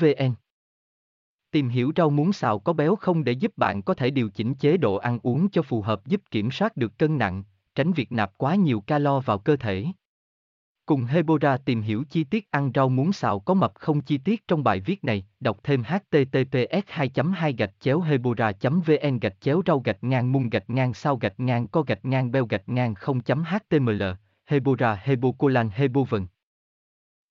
vn Tìm hiểu rau muống xào có béo không để giúp bạn có thể điều chỉnh chế độ ăn uống cho phù hợp giúp kiểm soát được cân nặng, tránh việc nạp quá nhiều calo vào cơ thể. Cùng Hebora tìm hiểu chi tiết ăn rau muống xào có mập không chi tiết trong bài viết này, đọc thêm https 2 2 gạch chéo hebora vn gạch chéo rau gạch ngang mung gạch ngang sao gạch ngang co gạch ngang beo gạch ngang 0.html, Hebora Hebocolan Hebovn.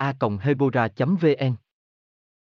a hebora vn